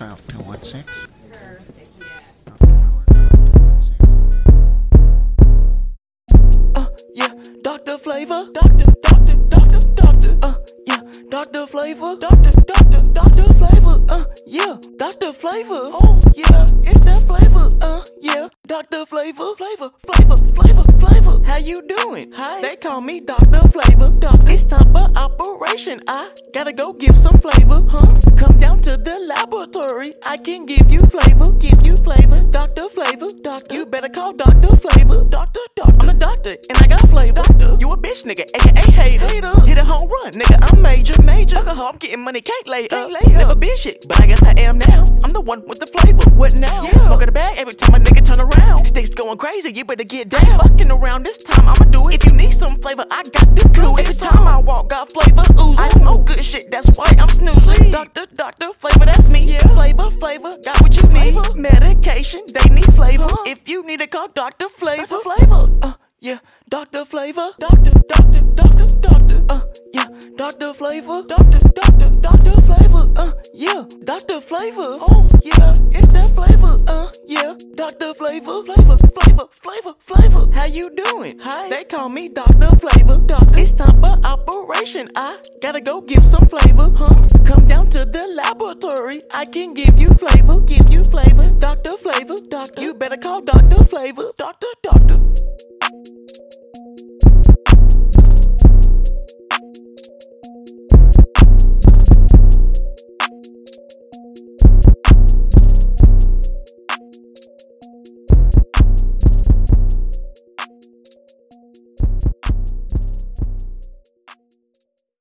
One six. Uh, yeah, Dr. Flava, Doctor, Doctor, Doctor, Doctor, uh, yeah, Dr. Flava, Doctor, Doctor, Doctor Flava, uh, yeah, Dr. Flava, oh, yeah, it's that flavor, uh, yeah, Dr. Flava, Flavor, Flavor, Flavor, Flavor, how you doing? Hi, they call me Dr. Flava, Doctor, it's time for operation, I gotta go give some flavor, huh? Come down laboratory, I can give you flavor, give you flavor, Dr. Flava, Doctor, you better call Dr. Flava, Doctor, Doctor, I'm a doctor, and I got flavor, Doctor, you a bitch nigga, aka hater, hater, hit a home run, nigga, I'm major, major, alcohol, I'm getting money, can't lay up, lay Never been shit, but I guess I am now, I'm the one with the flavor, what now? Yeah, smoking the bag every time a nigga turn around, sticks going crazy, you better get down, fucking around this time, I'ma do it, if you need some flavor, I got the clue, every time I walk, got flavor, ooze, I smoke. Good shit, that's why I'm snoozing, doctor, doctor, flavor, that's me, yeah, flavor, got what you need, medication, they need flavor, if you need it, call Doctor Flava, Dr. flavor, uh, yeah, Doctor Flava, Doctor, Doctor, Doctor, Doctor, uh, yeah, Doctor Flava, Doctor, Doctor, Doctor Flava, uh, yeah, Doctor Flava, oh, yeah, it's that flavor, uh, yeah, Doctor Flava, flavor, flavor, flavor, flavor, how you doing? Hi, they call me Doctor Flava, Doctor, it's time for operation, I gotta go give some flavor, huh? Come down to the laboratory, I can give you flavor, give you flavor, Doctor Flava, Doctor, you better call Doctor Flava, Doctor, Doctor,